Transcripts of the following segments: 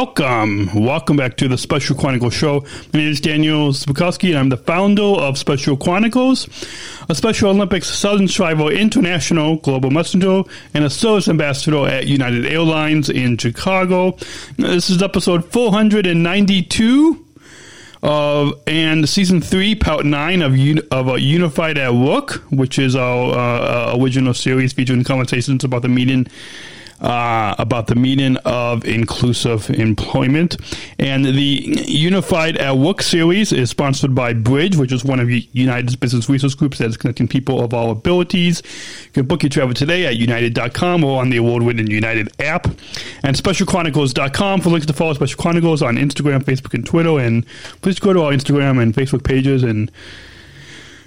Welcome. Welcome back to the Special Chronicles Show. My name is Daniel Smrokowski, and I'm the founder of Special Chronicles, a Special Olympics Southern Striver International Global Messenger, and a service ambassador at United Airlines in Chicago. This is episode 492 of and season three, part nine of of uh, Unified at Work, which is our uh, uh, original series featuring conversations about the meaning uh, about the meaning of inclusive employment. And the Unified at Work series is sponsored by Bridge, which is one of United's business resource groups that is connecting people of all abilities. You can book your travel today at united.com or on the award winning United app. And specialchronicles.com for links to follow Special Chronicles on Instagram, Facebook, and Twitter. And please go to our Instagram and Facebook pages and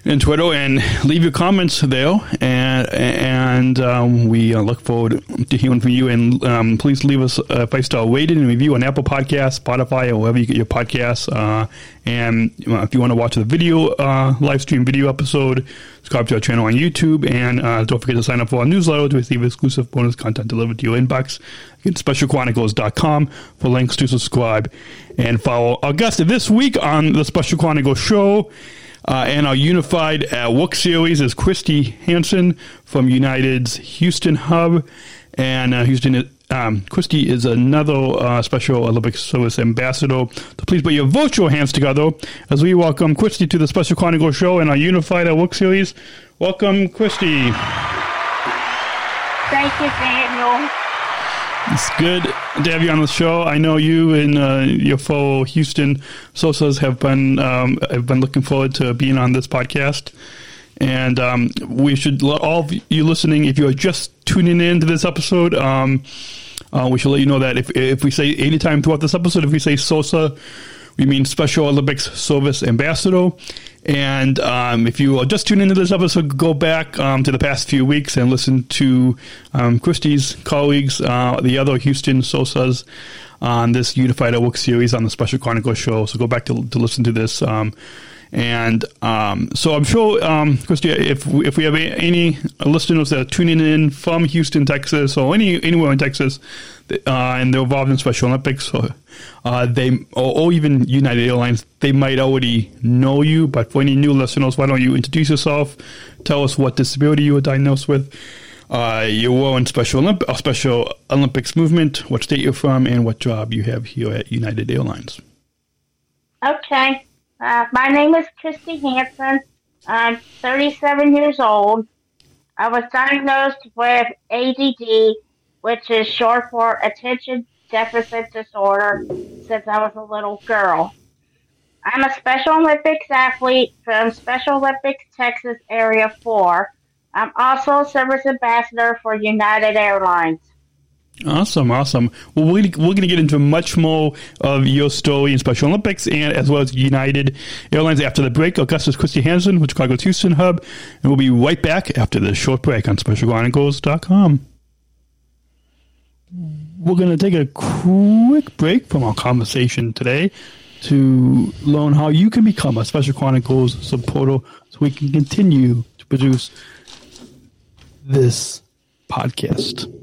and Twitter and leave your comments there. And and um, we uh, look forward to hearing from you. And um, please leave us a five star rating and review on Apple Podcasts, Spotify, or wherever you get your podcasts. Uh, and uh, if you want to watch the video uh, live stream video episode, subscribe to our channel on YouTube. And uh, don't forget to sign up for our newsletter to receive exclusive bonus content delivered to your inbox. Again, specialchronicles.com for links to subscribe and follow Augusta this week on the Special Chronicles show. Uh, and our Unified Work series is Christy Hansen from United's Houston Hub. And uh, Houston, um, Christy is another uh, Special Olympics Service ambassador. So please put your virtual hands together as we welcome Christy to the Special Chronicles show and our Unified at Work series. Welcome, Christy. Thank you, Daniel. It's good to have you on the show. I know you and uh, your fellow Houston Sosas have been um, have been looking forward to being on this podcast, and um, we should let all of you listening, if you are just tuning in to this episode, um, uh, we should let you know that if if we say anytime throughout this episode, if we say Sosa, we mean Special Olympics Service Ambassador. And um, if you are just tuning into this episode, go back um, to the past few weeks and listen to um, Christie's colleagues, uh, the other Houston Sosas, on this Unified at Work series on the Special Chronicles show. So go back to, to listen to this. Um, and um, so I'm sure, um, Christy, if we, if we have any listeners that are tuning in from Houston, Texas, or any anywhere in Texas, uh, and they're involved in Special Olympics, or uh, they or, or even United Airlines, they might already know you. But for any new listeners, why don't you introduce yourself? Tell us what disability you were diagnosed with. Uh, you were in Special Olymp- uh, Special Olympics movement, what state you're from, and what job you have here at United Airlines. Okay. Uh, my name is Christy Hansen. I'm 37 years old. I was diagnosed with ADD, which is short for Attention Deficit Disorder, since I was a little girl. I'm a Special Olympics athlete from Special Olympics Texas Area 4. I'm also a service ambassador for United Airlines. Awesome, awesome. Well, we're, we're going to get into much more of your story in Special Olympics and as well as United Airlines after the break. Augustus Christy Hansen with Chicago's Houston Hub, and we'll be right back after this short break on SpecialChronicles.com. We're going to take a quick break from our conversation today to learn how you can become a Special Chronicles supporter so we can continue to produce this podcast.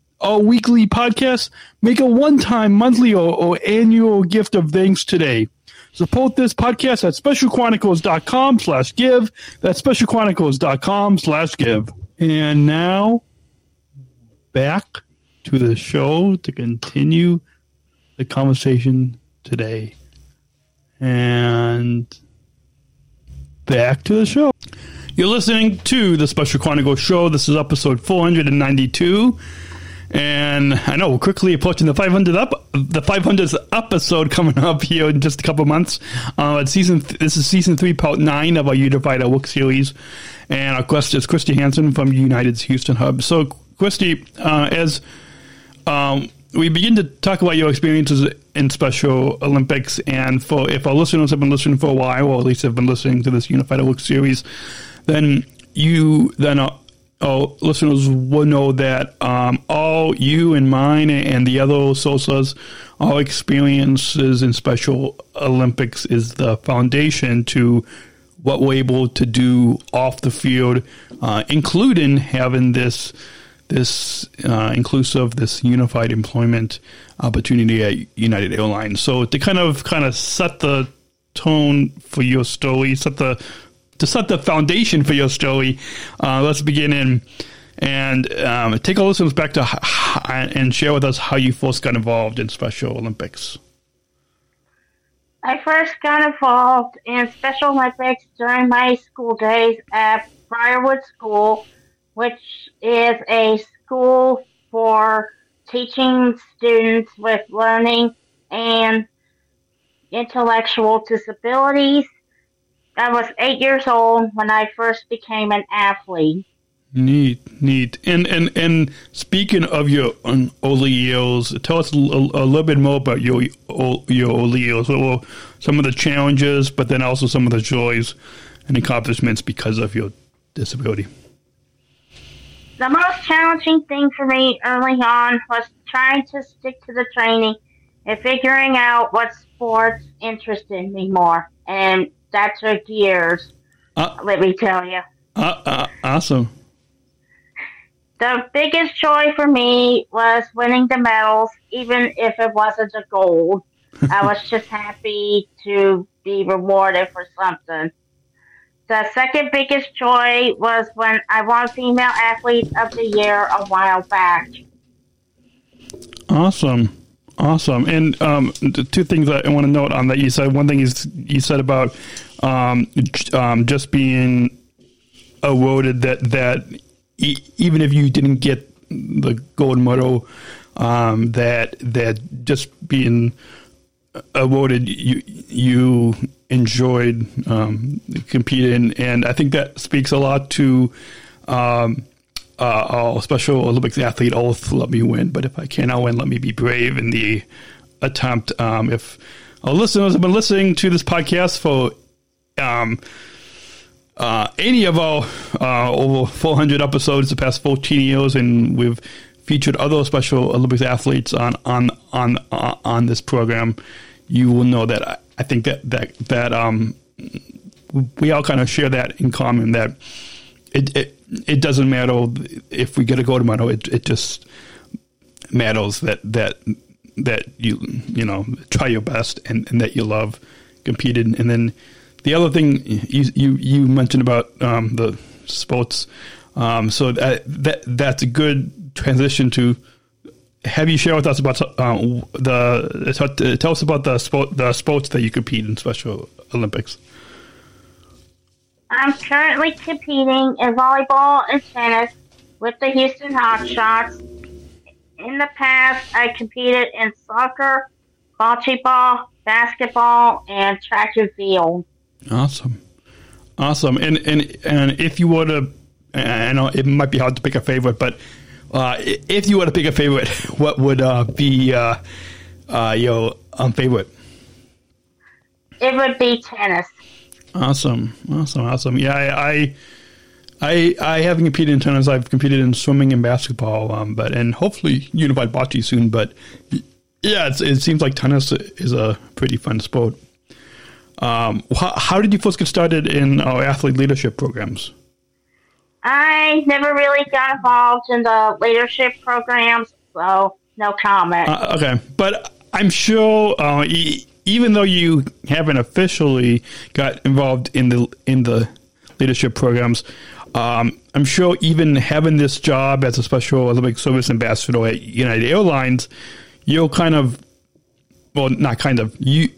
our weekly podcast, make a one time, monthly, or, or annual gift of thanks today. Support this podcast at specialchronicles.com slash give. That's specialchronicles.com slash give. And now back to the show to continue the conversation today. And back to the show. You're listening to the Special Chronicles show. This is episode 492. And I know we're quickly approaching the 500 up, the 500th episode coming up here in just a couple months. Uh, season. Th- this is season three, part nine of our Unified Work series, and our guest is Christy Hansen from United's Houston Hub. So, Christy, uh, as um, we begin to talk about your experiences in Special Olympics, and for if our listeners have been listening for a while, or at least have been listening to this Unified Work series, then you then. Oh, listeners will know that um, all you and mine and the other SOSAs, all experiences in Special Olympics is the foundation to what we're able to do off the field, uh, including having this this uh, inclusive, this unified employment opportunity at United Airlines. So to kind of kind of set the tone for your story, set the to set the foundation for your story, uh, let's begin in and um, take a listen back to and share with us how you first got involved in Special Olympics. I first got involved in Special Olympics during my school days at Briarwood School, which is a school for teaching students with learning and intellectual disabilities. I was eight years old when I first became an athlete. Neat, neat. And and and speaking of your um, early years, tell us a, a little bit more about your your early years. What were some of the challenges, but then also some of the joys and accomplishments because of your disability? The most challenging thing for me early on was trying to stick to the training and figuring out what sports interested me more. And that took years, Uh, let me tell you. uh, uh, awesome. The biggest joy for me was winning the medals, even if it wasn't a gold. I was just happy to be rewarded for something. The second biggest joy was when I won Female Athlete of the Year a while back. Awesome. Awesome. And um, two things I want to note on that you said. One thing is you said about um, um, just being awarded that that e- even if you didn't get the gold medal, um, that that just being awarded you you enjoyed um, competing, and I think that speaks a lot to um, uh, Special Olympics athlete oath. Let me win, but if I cannot win, let me be brave in the attempt. Um, if our listeners have been listening to this podcast for um, uh, any of our uh, over 400 episodes the past 14 years, and we've featured other Special Olympics athletes on on on uh, on this program, you will know that I, I think that that that um, we all kind of share that in common that it it, it doesn't matter if we get a gold medal. It it just matters that that that you you know try your best and, and that you love competing. And then the other thing you you, you mentioned about um, the sports. Um, so that, that that's a good transition to have you share with us about uh, the tell us about the sport the sports that you compete in Special Olympics. I'm currently competing in volleyball and tennis with the Houston Hotshots. In the past, I competed in soccer, volleyball, basketball, and track and field. Awesome, awesome. And and and if you were to, I know it might be hard to pick a favorite, but uh, if you were to pick a favorite, what would uh, be uh, uh, your um, favorite? It would be tennis. Awesome, awesome, awesome. Yeah, I, I I haven't competed in tennis. I've competed in swimming and basketball, um, but and hopefully unified bocce soon. But yeah, it seems like tennis is a pretty fun sport. Um, how, how did you first get started in our athlete leadership programs? I never really got involved in the leadership programs, so no comment. Uh, okay, but I'm sure uh, e- even though you haven't officially got involved in the in the leadership programs, um, I'm sure even having this job as a Special Olympic Service Ambassador at United Airlines, you'll kind of, well, not kind of, you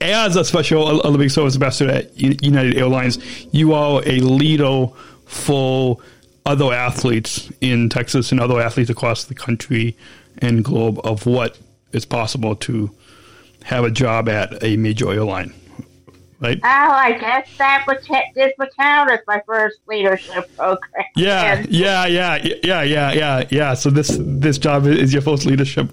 as a Special Olympic Service Ambassador at United Airlines, you are a leader for other athletes in Texas and other athletes across the country and globe of what is possible to have a job at a major airline right? Oh, I guess that would t- this would count as my first leadership program. Yeah, yeah, yeah, yeah, yeah, yeah, yeah. So this this job is your first leadership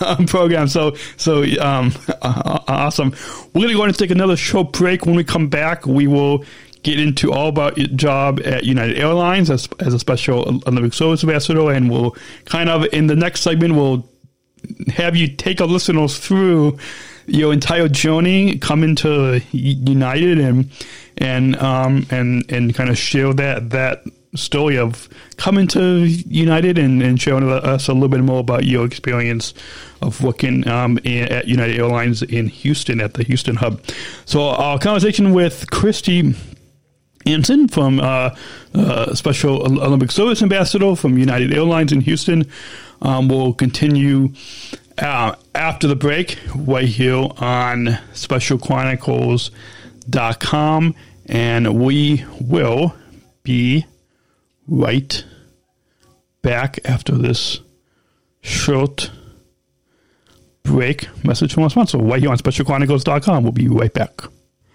um, program. So so um, awesome. We're gonna go and take another short break. When we come back, we will get into all about your job at United Airlines as, as a special Olympic service ambassador, and we'll kind of in the next segment we'll have you take our listeners through your entire journey coming to United and and um, and and kind of share that that story of coming to United and, and showing us a little bit more about your experience of working um, at United Airlines in Houston at the Houston hub. So our conversation with Christy Hansen from uh, uh, Special Olympic Service Ambassador from United Airlines in Houston um, will continue uh, after the break, right here on specialchronicles.com. And we will be right back after this short break. Message from our sponsor, right here on specialchronicles.com. We'll be right back.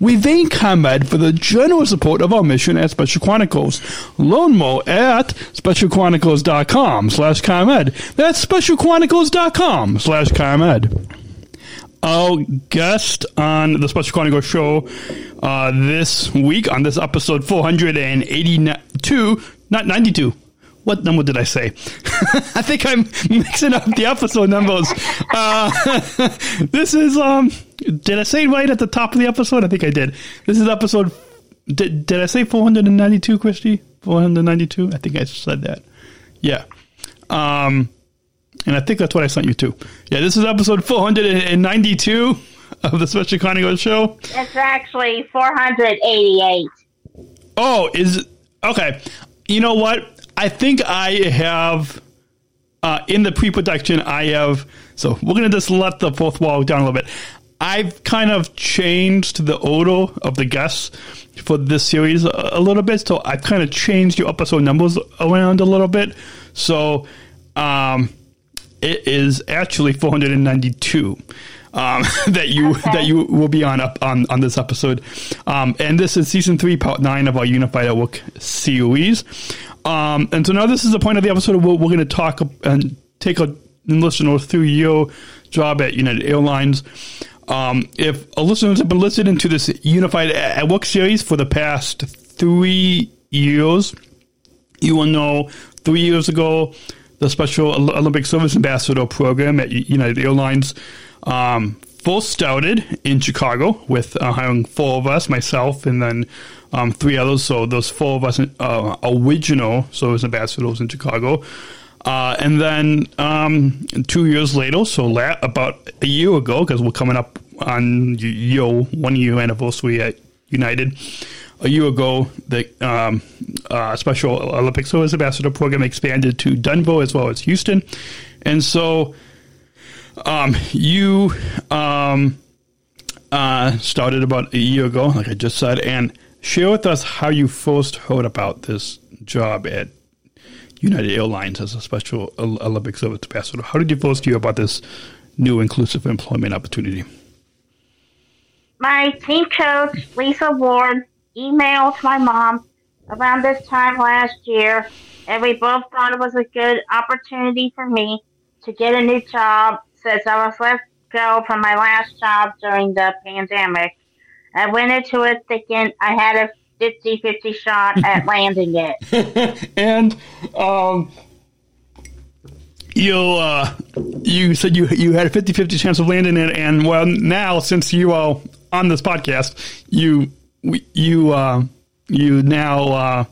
We thank ComEd for the generous support of our mission at Special Chronicles. Learn more at specialchronicles.com slash ComEd. That's specialchronicles.com slash ComEd. Our guest on the Special Chronicles show uh, this week, on this episode 482, not 92, what number did I say? I think I'm mixing up the episode numbers. Uh, this is um. Did I say right at the top of the episode? I think I did. This is episode. Did, did I say 492, Christy? 492? I think I said that. Yeah. Um, and I think that's what I sent you to. Yeah, this is episode 492 of the Special Chronicles show. It's actually 488. Oh, is okay. You know what? I think I have uh, in the pre-production. I have so we're gonna just let the fourth wall down a little bit. I've kind of changed the order of the guests for this series a, a little bit, so I've kind of changed your episode numbers around a little bit. So um, it is actually 492 um, that you okay. that you will be on up on on this episode, um, and this is season three, part nine of our Unified at Work series. Um, and so now this is the point of the episode where we're going to talk and take a listener through your job at United Airlines. Um, if listeners have been listening to this Unified at Work series for the past three years, you will know three years ago the Special Olympic Service Ambassador program at United Airlines um, first started in Chicago with uh, hiring four of us, myself, and then um, three others. So those four of us uh, original service ambassadors in Chicago. Uh, and then um, two years later, so la- about a year ago, because we're coming up on your one year anniversary at United, a year ago, the um, uh, Special Olympic Service Ambassador program expanded to Denver as well as Houston. And so um, you um, uh, started about a year ago, like I just said, and share with us how you first heard about this job at United Airlines as a Special Olympic Service Ambassador. How did you first hear about this new inclusive employment opportunity? My team coach, Lisa Ward, emailed my mom around this time last year, and we both thought it was a good opportunity for me to get a new job since I was let go from my last job during the pandemic. I went into it thinking I had a 50 50 shot at landing it. and um, you uh, you said you you had a 50-50 chance of landing it and well now since you are on this podcast you you uh, you now uh,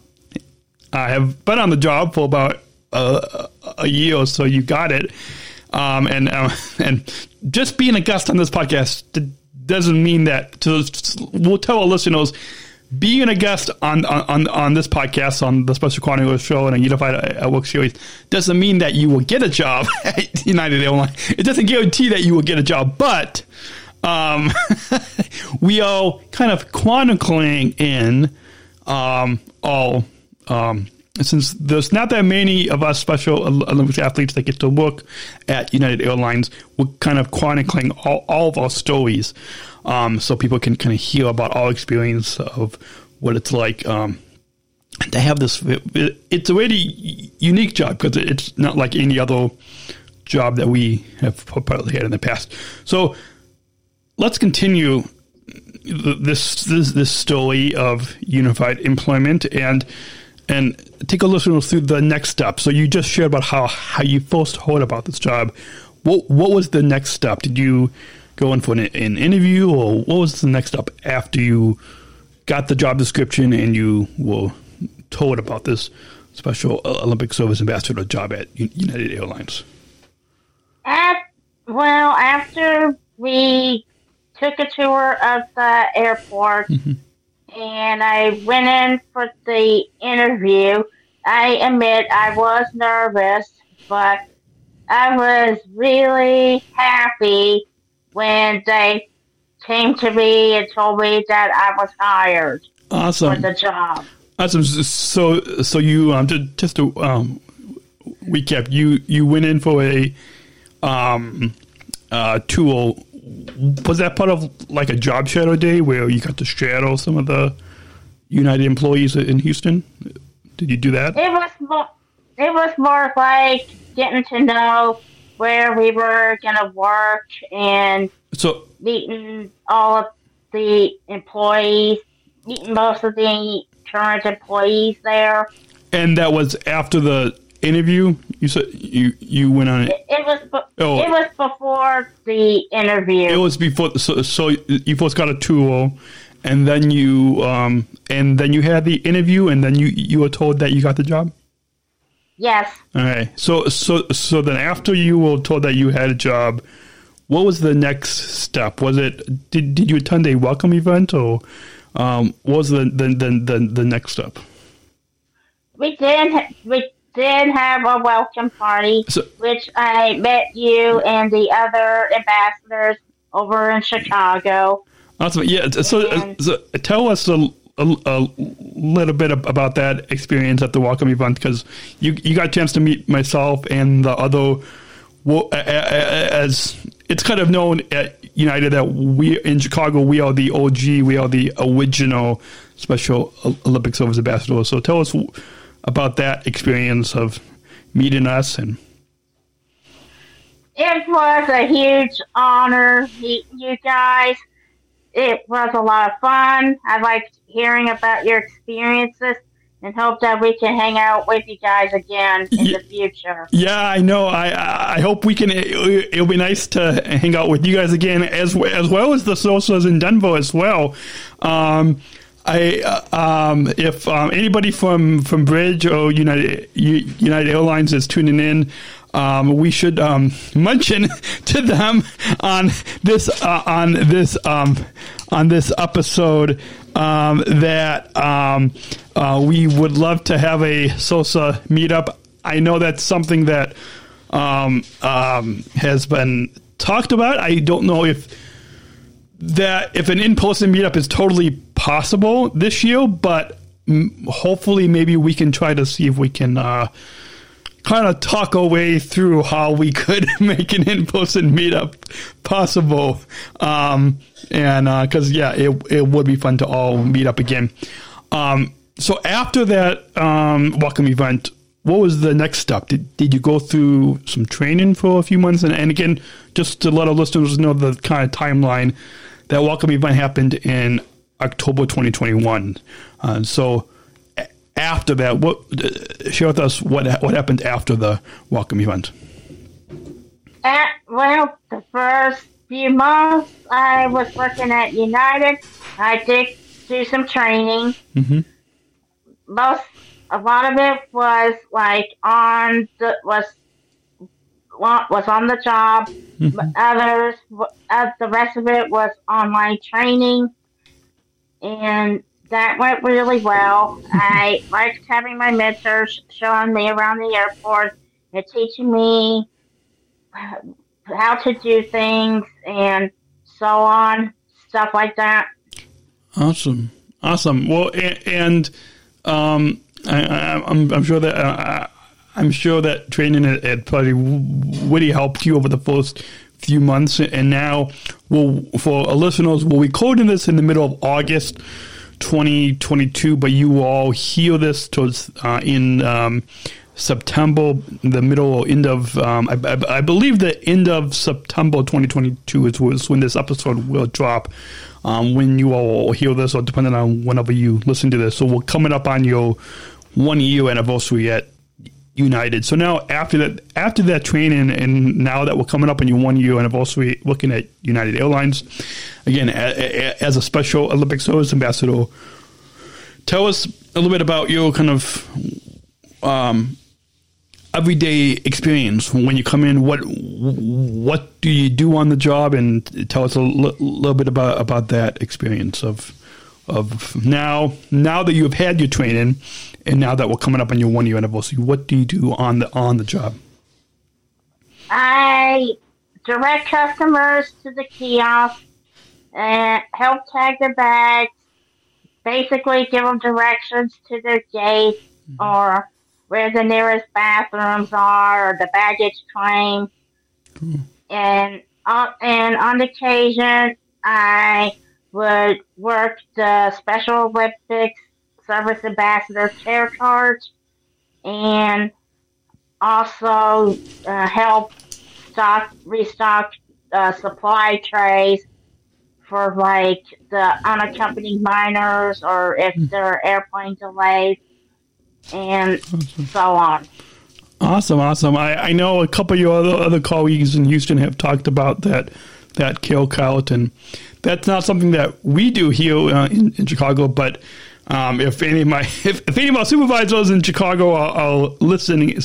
have been on the job for about a, a year or so you got it um, and uh, and just being a guest on this podcast doesn't mean that to we'll tell our listeners being a guest on, on, on this podcast, on the Special Chronicles show and a Unified at Work series, doesn't mean that you will get a job at United Airlines. It doesn't guarantee that you will get a job, but um, we are kind of chronicling in um, all. Um, since there's not that many of us Special Olympics athletes that get to work at United Airlines, we're kind of chronicling all, all of our stories um, so people can kind of hear about our experience of what it's like um, to have this. It's a really unique job because it's not like any other job that we have probably had in the past. So let's continue this this, this story of unified employment and and take a listen through the next step. So you just shared about how, how you first heard about this job. What what was the next step? Did you go in for an, an interview, or what was the next step after you got the job description and you were told about this Special Olympic Service Ambassador job at United Airlines? At, well, after we took a tour of the airport mm-hmm. And I went in for the interview, I admit I was nervous, but I was really happy when they came to me and told me that I was hired awesome. for the job. Awesome. So, so you um, just to um, recap, you you went in for a um, uh, tool. Was that part of like a job shadow day where you got to shadow some of the United employees in Houston? Did you do that? It was more. It was more like getting to know where we were going to work and so meeting all of the employees, meeting most of the current employees there. And that was after the interview. You said you you went on it. It, was. Be- oh. It was before the interview. It was before. So, so you first got a tour, and then you um and then you had the interview, and then you you were told that you got the job. Yes. All right. So so so then after you were told that you had a job, what was the next step? Was it did did you attend a welcome event or um, what was the the, the the the next step? We did we did have a welcome party, so, which I met you and the other ambassadors over in Chicago. Awesome. Yeah. So, uh, and, so tell us a a, a, little bit about that experience at the welcome event because you you got a chance to meet myself and the other as it's kind of known at United that we in Chicago we are the OG we are the original Special Olympics Service ambassadors. So tell us about that experience of meeting us and. It was a huge honor meeting you guys. It was a lot of fun. I liked hearing about your experiences and hope that we can hang out with you guys again in yeah, the future. Yeah, I know. I I hope we can. It'll be nice to hang out with you guys again, as as well as the Sosas in Denver as well. Um, I uh, um, if um, anybody from from Bridge or United United Airlines is tuning in, um, we should um, mention to them on this uh, on this um, on this episode um, that um, uh, we would love to have a Sosa meetup. I know that's something that um, has been talked about. I don't know if that if an in-person meetup is totally possible this year, but hopefully, maybe we can try to see if we can uh, kind of talk our way through how we could make an in-person meetup possible. Um, and because uh, yeah, it it would be fun to all meet up again. Um, so after that um, welcome event, what was the next step? Did, did you go through some training for a few months? And, and again, just to let our listeners know the kind of timeline, that welcome event happened in October 2021. Uh, so after that, what uh, share with us what what happened after the welcome event? At, well, the first few months I was working at United. I did do some training. Mm-hmm. Most a lot of it was like on the was was on the job. Mm-hmm. Others, uh, the rest of it was online training, and that went really well. I liked having my mentors showing me around the airport and teaching me how to do things and so on, stuff like that. Awesome, awesome. Well, and, and um, I, am I'm, I'm sure that uh, I'm sure that training had probably really helped you over the first few months, and now, well, for our listeners, we're recording this in the middle of August. 2022, but you all hear this towards uh, in um, September, the middle or end of, um, I, I, I, believe the end of September 2022 is was when this episode will drop. Um, when you all hear this, or depending on whenever you listen to this, so we're coming up on your one year anniversary at United. So now after that, after that training, and now that we're coming up on your one year anniversary, looking at United Airlines, again as a Special Olympic Service Ambassador, tell us a little bit about your kind of um, everyday experience when you come in. What what do you do on the job, and tell us a l- little bit about about that experience of of now now that you have had your training and now that we're coming up on your one year anniversary, what do you do on the on the job? I direct customers to the kiosk and help tag their bags. Basically, give them directions to their gate mm-hmm. or where the nearest bathrooms are or the baggage claim. Cool. And uh, and on occasion, I would work the Special Olympics Service Ambassador Care Cards and also uh, help stock restock uh, supply trays for like the unaccompanied minors or if hmm. there are airplane delays and awesome. so on. Awesome, awesome. I, I know a couple of your other, other colleagues in Houston have talked about that that kill count, and that's not something that we do here uh, in, in Chicago, but um, if any of my if, if any of my supervisors in Chicago are, are listening,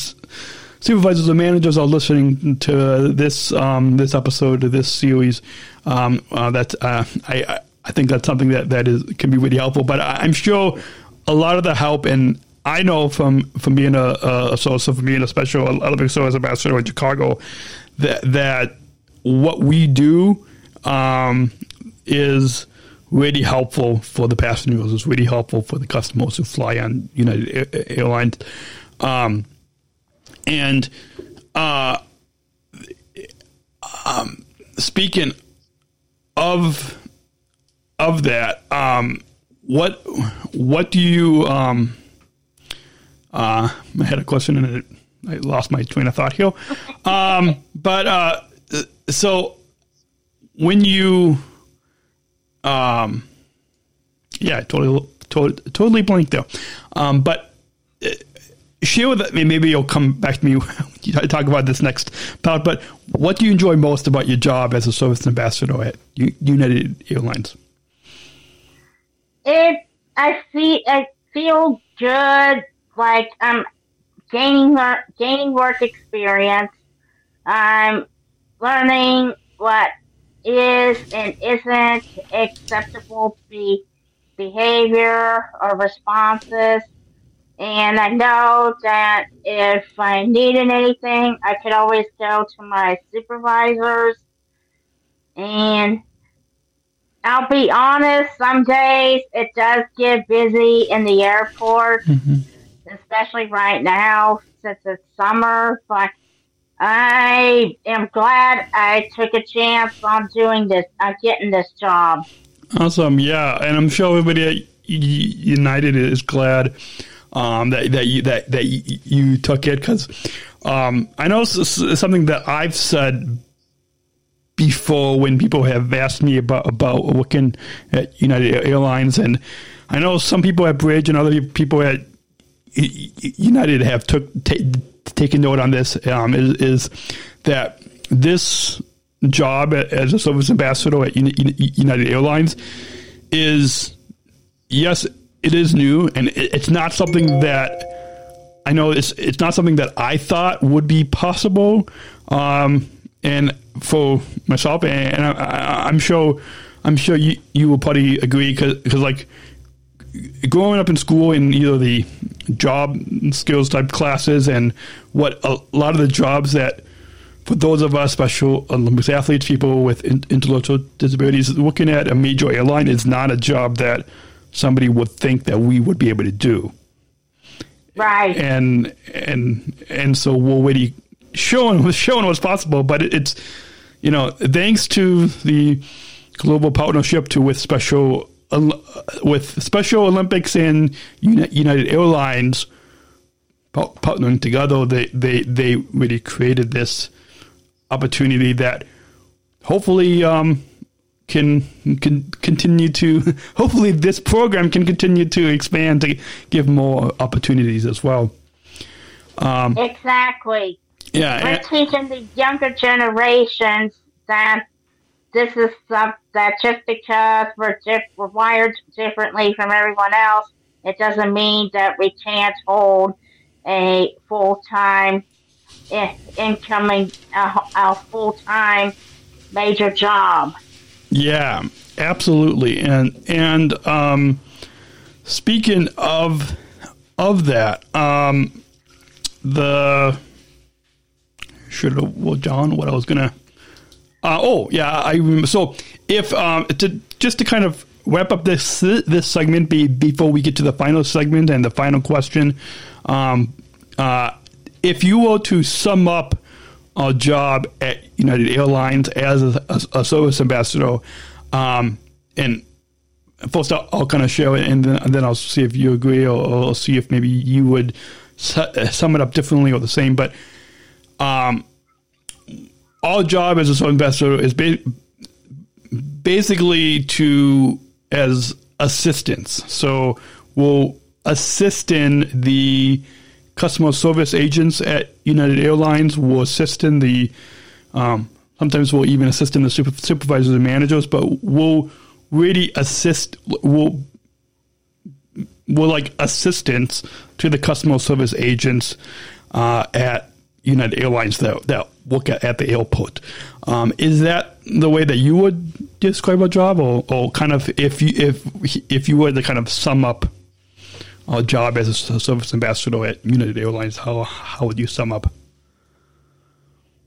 supervisors or managers are listening to this um, this episode of this series, um, uh, uh, I I think that's something that that is can be really helpful. But I'm sure a lot of the help and I know from from being a, a source of being a special Olympic Service ambassador in Chicago that that what we do um, is really helpful for the passengers. It's really helpful for the customers who fly on United Airlines. Um, and uh, um, speaking of of that, um, what what do you? Um, uh, I had a question and it, I lost my train of thought here. Um, but uh, so when you um, yeah, totally, totally, totally blanked there. Um, but uh, share with me. Maybe you'll come back to me. talk about this next part. But what do you enjoy most about your job as a service ambassador at United Airlines? It, I feel, I feel good. Like I'm gaining gaining work experience. I'm learning what is and isn't acceptable be behavior or responses. And I know that if I needed anything, I could always go to my supervisors. And I'll be honest, some days it does get busy in the airport, mm-hmm. especially right now since it's summer, but I am glad I took a chance on doing this, on getting this job. Awesome, yeah, and I'm sure everybody at United is glad um, that that you that that you, took it because um, I know something that I've said before when people have asked me about about working at United Airlines, and I know some people at Bridge and other people at United have took ta taken note on this. Um, is, is that this job as a service ambassador at United Airlines is yes, it is new, and it's not something that I know it's it's not something that I thought would be possible. Um, and for myself, and I, I'm sure, I'm sure you you will probably agree because like growing up in school in either the job skills type classes and what a lot of the jobs that for those of us special Olympics athletes, people with in, intellectual disabilities, looking at a major airline is not a job that somebody would think that we would be able to do. Right. And and and so we're already showing was showing what's possible, but it, it's you know thanks to the global partnership to with special with Special Olympics and United Airlines partnering together, they they they really created this opportunity that hopefully um, can can continue to hopefully this program can continue to expand to give more opportunities as well. Um, exactly. Yeah, we're teaching the younger generations that this is stuff that just because we're, diff- we're wired differently from everyone else, it doesn't mean that we can't hold a full time incoming a, a full time major job. Yeah, absolutely. And and um, speaking of of that, um, the should have well, John, what I was gonna. Uh, oh yeah, I. So if um, to just to kind of wrap up this this segment be, before we get to the final segment and the final question, um, uh, if you were to sum up a job at United Airlines as a, a, a service ambassador, um, and first I'll, I'll, kind of share it, and then, and then I'll see if you agree, or, or see if maybe you would sum it up differently or the same. But um, our job as a service ambassador is ba- basically to as assistants. So we'll assist in the customer service agents at United Airlines We'll assist in the, um, sometimes we'll even assist in the super, supervisors and managers, but we'll really assist, we'll, we're like assistants to the customer service agents uh, at United Airlines that, that work at, at the airport. Um, is that the way that you would describe a job, or, or kind of if you if if you were to kind of sum up a job as a service ambassador at United Airlines, how how would you sum up?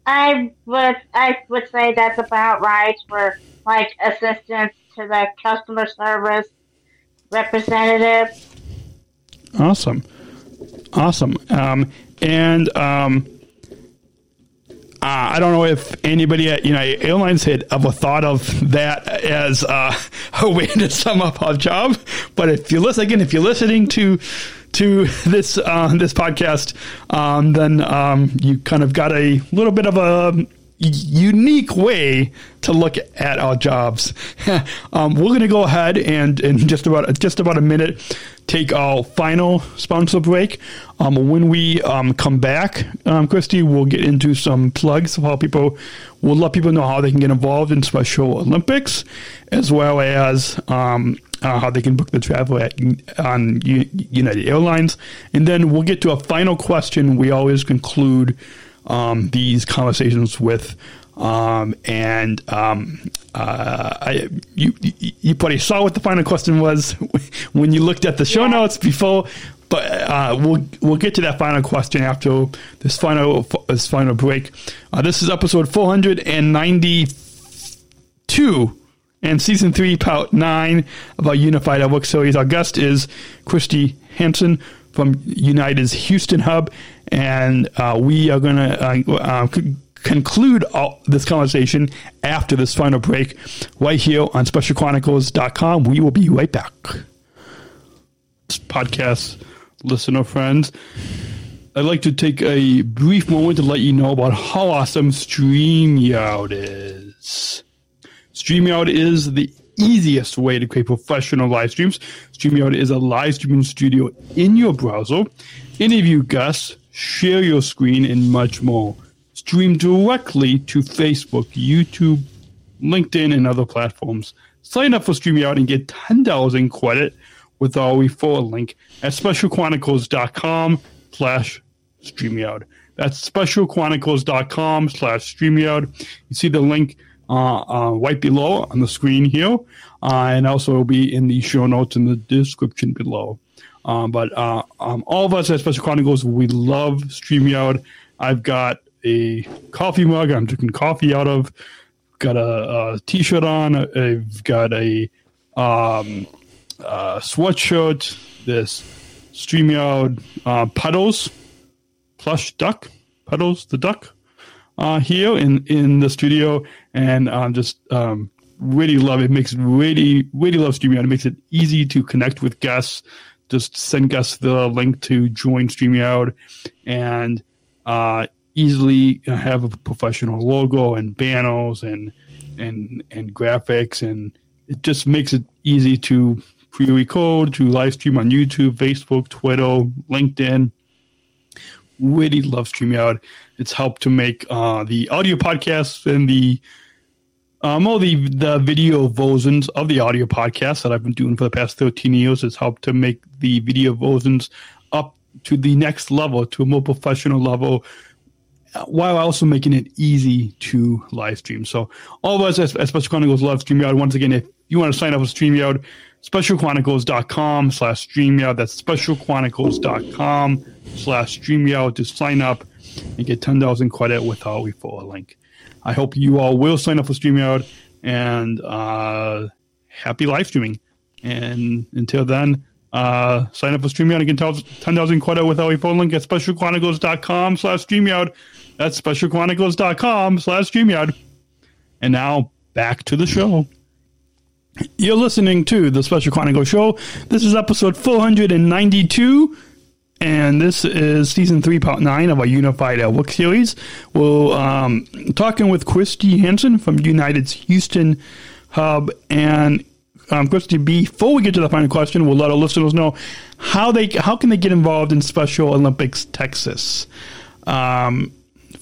I would I would say that's about right. For like assistance to the customer service representative. Awesome, awesome, um, and um, uh, I don't know if anybody at United Airlines had ever thought of that as uh, a way to sum up our job. But if you listen again, if you're listening to to this uh, this podcast, um, then um, you kind of got a little bit of a unique way to look at our jobs. um, we're going to go ahead and in just about just about a minute take our final sponsor break. Um, when we um, come back, um, Christy, we'll get into some plugs of how people we'll let people know how they can get involved in Special Olympics, as well as um, uh, how they can book the travel at on United Airlines, and then we'll get to a final question. We always conclude um, these conversations with. Um, and um, uh, I, you, you probably saw what the final question was when you looked at the show yeah. notes before. But uh, we'll we'll get to that final question after this final this final break. Uh, this is episode four hundred and ninety two and season three, part nine of our Unified Work series. Our guest is Christy Hansen from United's Houston hub, and uh, we are going to uh, uh, c- conclude this conversation after this final break right here on SpecialChronicles.com. We will be right back. Podcast listener friends. I'd like to take a brief moment to let you know about how awesome StreamYard is. StreamYard is the easiest way to create professional live streams. StreamYard is a live streaming studio in your browser. Interview guests, share your screen, and much more. Stream directly to Facebook, YouTube, LinkedIn, and other platforms. Sign up for StreamYard and get $10 in credit with our referral link at specialchronicles.com slash StreamYard. That's specialchronicles.com slash StreamYard. You see the link uh, uh, right below on the screen here, uh, and also will be in the show notes in the description below. Um, but uh, um, all of us at Special Chronicles, we love StreamYard. I've got a coffee mug I'm drinking coffee out of. Got a a t-shirt on. I've got a um, sweatshirt. This StreamYard uh, puddles, plush duck, puddles the duck uh, here in, in the studio, and um, just um, really love it. Makes really really love StreamYard. It makes it easy to connect with guests. Just send guests the link to join StreamYard, and uh, easily have a professional logo and banners and and and graphics, and it just makes it easy to pre-record, to live stream on YouTube, Facebook, Twitter, LinkedIn really love StreamYard. It's helped to make uh, the audio podcasts and the um, all the the video versions of the audio podcasts that I've been doing for the past 13 years. has helped to make the video versions up to the next level, to a more professional level, while also making it easy to live stream. So all of us at, at Special Chronicles love StreamYard. Once again, if you want to sign up with StreamYard, specialchronicles.com slash StreamYard. That's specialchronicles.com slash StreamYard to sign up and get 10,000 credit with our referral link. I hope you all will sign up for StreamYard and uh, happy live streaming. And until then, uh, sign up for StreamYard and get 10,000 credit with our phone link at specialchronicles.com slash StreamYard. That's specialchronicles.com slash StreamYard. And now back to the show. You're listening to the Special Chronicle Show. This is episode 492, and this is season three, part nine of our Unified Work series. We're um, talking with Christy Hansen from United's Houston hub. And um, Christy, before we get to the final question, we'll let our listeners know how they how can they get involved in Special Olympics Texas. Um,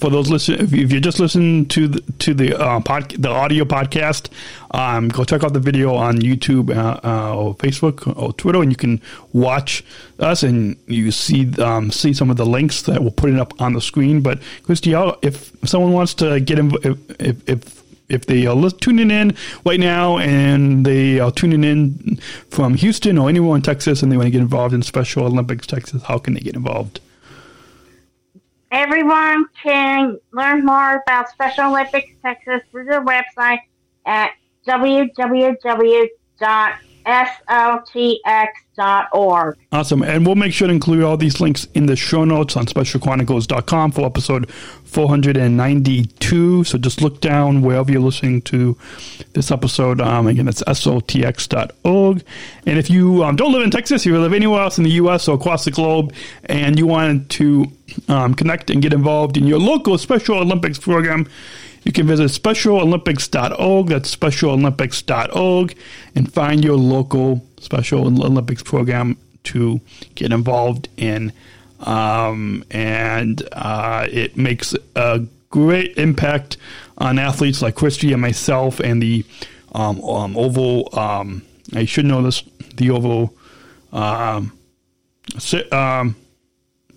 for those listen, if, you, if you're just listening to the to the uh, pod, the audio podcast, um, go check out the video on YouTube uh, uh, or Facebook or Twitter, and you can watch us and you see um, see some of the links that we're putting up on the screen. But Christy, if someone wants to get in, if, if if they are tuning in right now and they are tuning in from Houston or anywhere in Texas and they want to get involved in Special Olympics Texas, how can they get involved? Everyone can learn more about Special Olympics Texas through their website at www.sotx.org. Awesome. And we'll make sure to include all these links in the show notes on specialchronicles.com for episode 492. So just look down wherever you're listening to this episode. Um, again, it's sltx.org. And if you um, don't live in Texas, you live anywhere else in the U.S. or across the globe, and you wanted to um, connect and get involved in your local Special Olympics program, you can visit specialolympics.org. That's specialolympics.org and find your local Special Olympics program to get involved in. Um, and uh, it makes a great impact on athletes like Christy and myself and the um, um, Oval. Um, I should know this. The Oval um, six, um,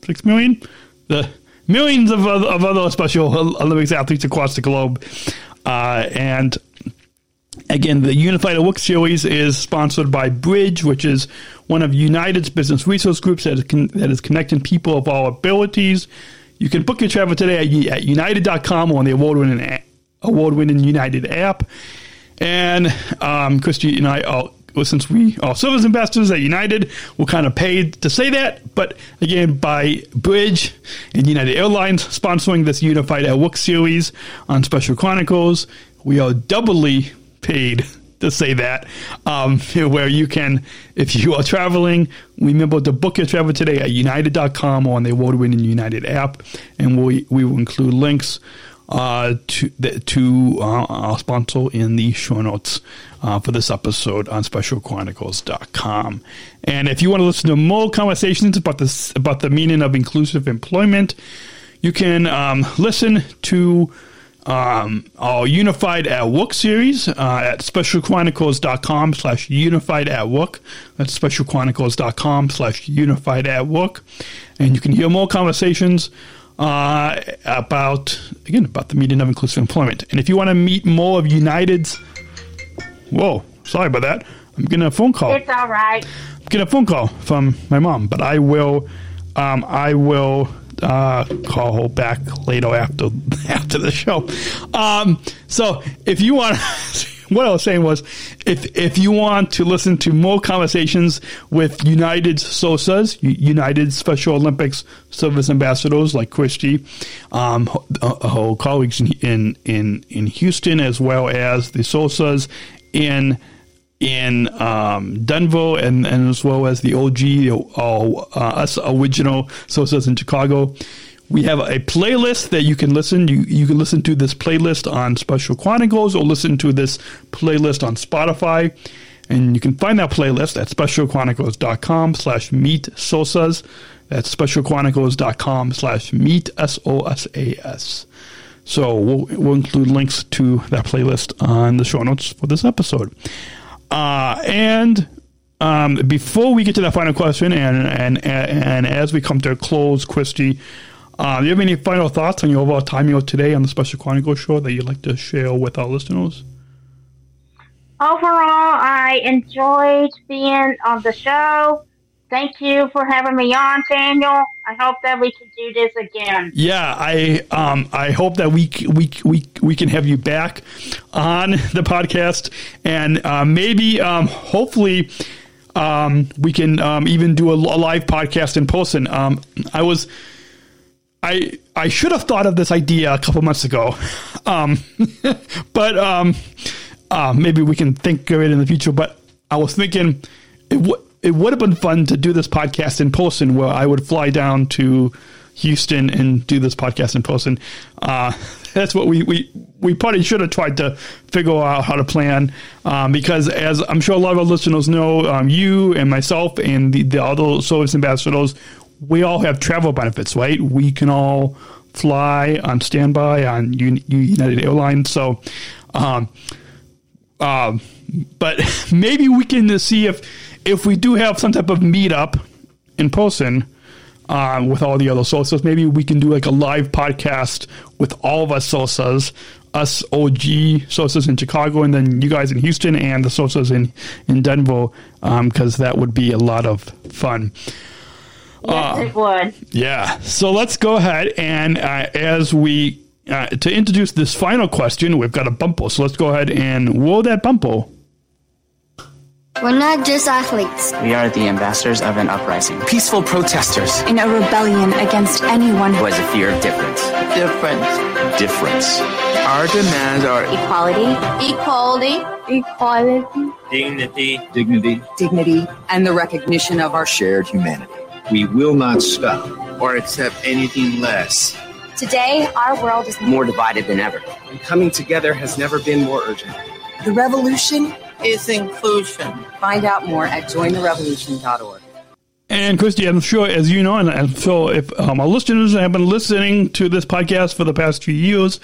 six million. The millions of, of other Special Olympics athletes across the globe. Uh, and again, the Unified Work series is sponsored by Bridge, which is one of United's business resource groups that is, con- that is connecting people of all abilities. You can book your travel today at, at united.com or on the award winning award winning United app. And um, Christy and I, all, well, since we are service ambassadors at United, we're kind of paid to say that. But again, by Bridge and United Airlines sponsoring this Unified at Work series on Special Chronicles, we are doubly paid to say that. Um, where you can, if you are traveling, remember to book your travel today at united.com or on the award winning United app. And we, we will include links uh, to to uh, our sponsor in the show notes uh, for this episode on specialchronicles.com. And if you want to listen to more conversations about this about the meaning of inclusive employment, you can um, listen to um, our Unified at Work series uh, at specialchronicles.com slash unified at work. That's specialchronicles.com slash unified at work. And you can hear more conversations uh, about, again, about the meaning of inclusive employment. And if you want to meet more of United's, whoa, sorry about that. I'm getting a phone call. It's all right. I'm getting a phone call from my mom, but I will, um, I will uh, call her back later after after the show. Um, so if you want, what I was saying was, if if you want to listen to more conversations with United SOSAs, United Special Olympics Service Ambassadors like Christy, um, her colleagues in in in Houston, as well as the SOSAs in in um, Denver and, and as well as the OG, uh, us original SOSAs in Chicago. We have a playlist that you can listen. You you can listen to this playlist on Special Chronicles or listen to this playlist on Spotify. And you can find that playlist at specialchronicles.com slash meet SOSAs. That's specialchronicles.com slash meet S-O-S-A-S. So we'll, we'll include links to that playlist on the show notes for this episode. Uh, and um, before we get to that final question, and, and and as we come to a close, Christy, uh, do you have any final thoughts on your overall timing of today on the Special Chronicles show that you'd like to share with our listeners? Overall, I enjoyed being on the show. Thank you for having me on, Daniel. I hope that we can do this again. Yeah, I um, I hope that we we we we can have you back on the podcast, and uh, maybe um, hopefully um, we can um, even do a, a, live podcast in person. Um, I was I I should have thought of this idea a couple months ago, um, but uh, maybe we can think of it in the future. But I was thinking it would it would have been fun to do this podcast in person where I would fly down to Houston and do this podcast in person. Uh, that's what we, we, we probably should have tried to figure out how to plan um, because, as I'm sure a lot of our listeners know, um, you and myself and the, the other service ambassadors, we all have travel benefits, right? We can all fly on standby on United Airlines. So, um, uh, but maybe we can see if if we do have some type of meetup in person uh, with all the other SOSAs, maybe we can do like a live podcast with all of us SOSAs, us OG SOSAs in Chicago, and then you guys in Houston and the SOSAs in, in Denver, because um, that would be a lot of fun. Yes, uh, it would. Yeah. So let's go ahead and uh, as we uh, to introduce this final question, we've got a bumpo. So let's go ahead and roll that bumpo. We're not just athletes. We are the ambassadors of an uprising. Peaceful protesters. In a rebellion against anyone who has a fear of difference. Difference. Difference. Our demands are equality, equality, equality, dignity, dignity, dignity, and the recognition of our shared humanity. We will not stop or accept anything less. Today, our world is more divided than ever. And coming together has never been more urgent. The revolution is inclusion. Find out more at jointherevolution.org. And Christy, I'm sure, as you know, and I'm sure if um, our listeners have been listening to this podcast for the past few years,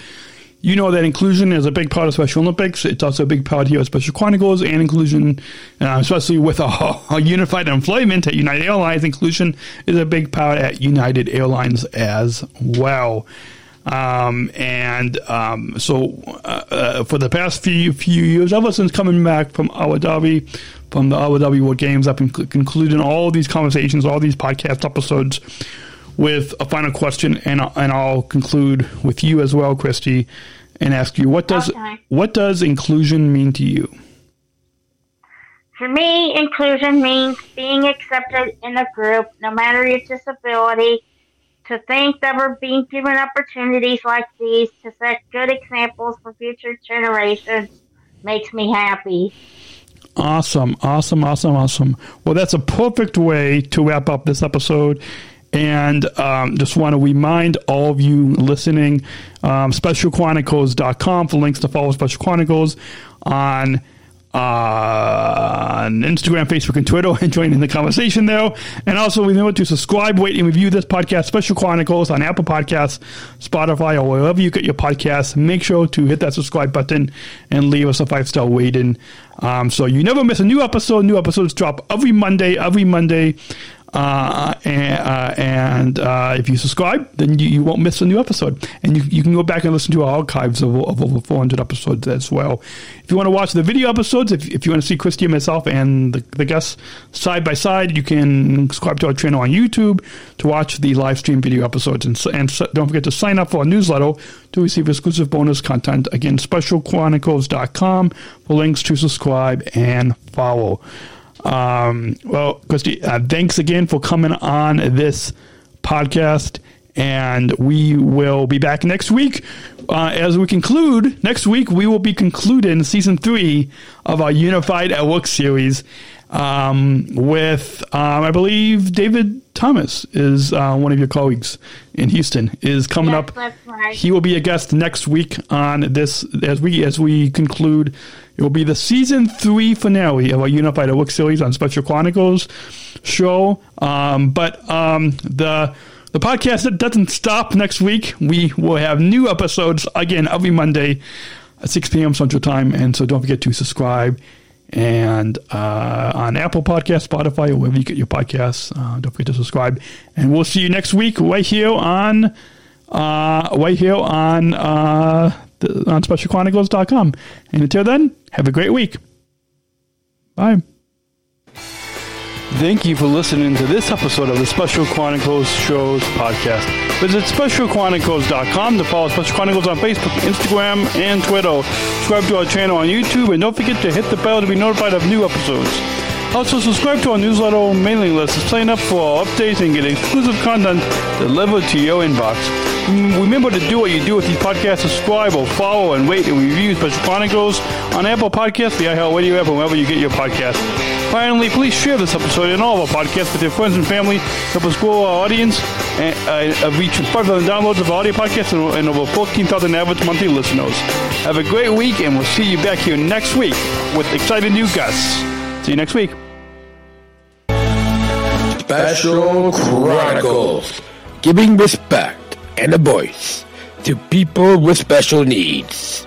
you know that inclusion is a big part of Special Olympics. It's also a big part here at Special Chronicles, and inclusion, uh, especially with a, unified employment at United Airlines, inclusion is a big part at United Airlines as well. Um, and um, so, uh, uh, for the past few few years, ever since coming back from Abu Dhabi, from the Abu Dhabi World Games, I've been concluding all these conversations, all these podcast episodes, with a final question, and and I'll conclude with you as well, Christy. and ask you what does Okay. what does inclusion mean to you? For me, inclusion means being accepted in a group, no matter your disability. To think that we're being given opportunities like these to set good examples for future generations makes me happy. Awesome, awesome, awesome, awesome. Well, that's a perfect way to wrap up this episode. And um, just want to remind all of you listening, um, specialchronicles.com for links to follow Special Chronicles on uh, on Instagram, Facebook, and Twitter and join in the conversation there. And also remember to subscribe, rate, and review this podcast, Special Chronicles, on Apple Podcasts, Spotify, or wherever you get your podcasts. Make sure to hit that subscribe button and leave us a five star rating. Um, so you never miss a new episode. New episodes drop every Monday, every Monday. Uh, and uh, and uh, if you subscribe, then you, you won't miss a new episode. And you, you can go back and listen to our archives of, of over 400 episodes as well. If you want to watch the video episodes, if, if you want to see Christy and myself and the, the guests side by side, you can subscribe to our channel on YouTube to watch the live stream video episodes. And, and don't forget to sign up for our newsletter to receive exclusive bonus content. Again, specialchronicles.com for links to subscribe and follow. Um, well, Christy, uh, thanks again for coming on this podcast. And we will be back next week. Uh, as we conclude, next week we will be concluding season three of our Unified at Work series um, with, um, I believe, David Thomas is uh, one of your colleagues in Houston is coming Yes, up. right. He will be a guest next week on this as we as we conclude. It will be the season three finale of our Unified at Work series on Special Chronicles show. Um, but um, the the podcast doesn't stop next week. We will have new episodes again every Monday at 6 p.m. Central Time, and so don't forget to subscribe. And uh, on Apple Podcasts, Spotify, or wherever you get your podcasts, uh, don't forget to subscribe. And we'll see you next week right here on uh, right here on uh, the, on SpecialChronicles.com. And until then, have a great week. Bye. Thank you for listening to this episode of the Special Chronicles Shows podcast. Visit specialchronicles.com to follow Special Chronicles on Facebook, Instagram, and Twitter. Subscribe to our channel on YouTube, and don't forget to hit the bell to be notified of new episodes. Also, subscribe to our newsletter mailing list to sign up for our updates and get exclusive content delivered to your inbox. Remember to do what you do with these podcasts. Subscribe or follow and rate and review Special Chronicles on Apple Podcasts, the iHeartRadio app, and wherever you get your podcasts. Finally, please share this episode and all of our podcasts with your friends and family. Help us grow our audience and uh, reach 5,000 downloads of our audio podcasts and, and over 14,000 average monthly listeners. Have a great week, and we'll see you back here next week with exciting new guests. See you next week. Special Chronicles, giving respect and a voice to people with special needs.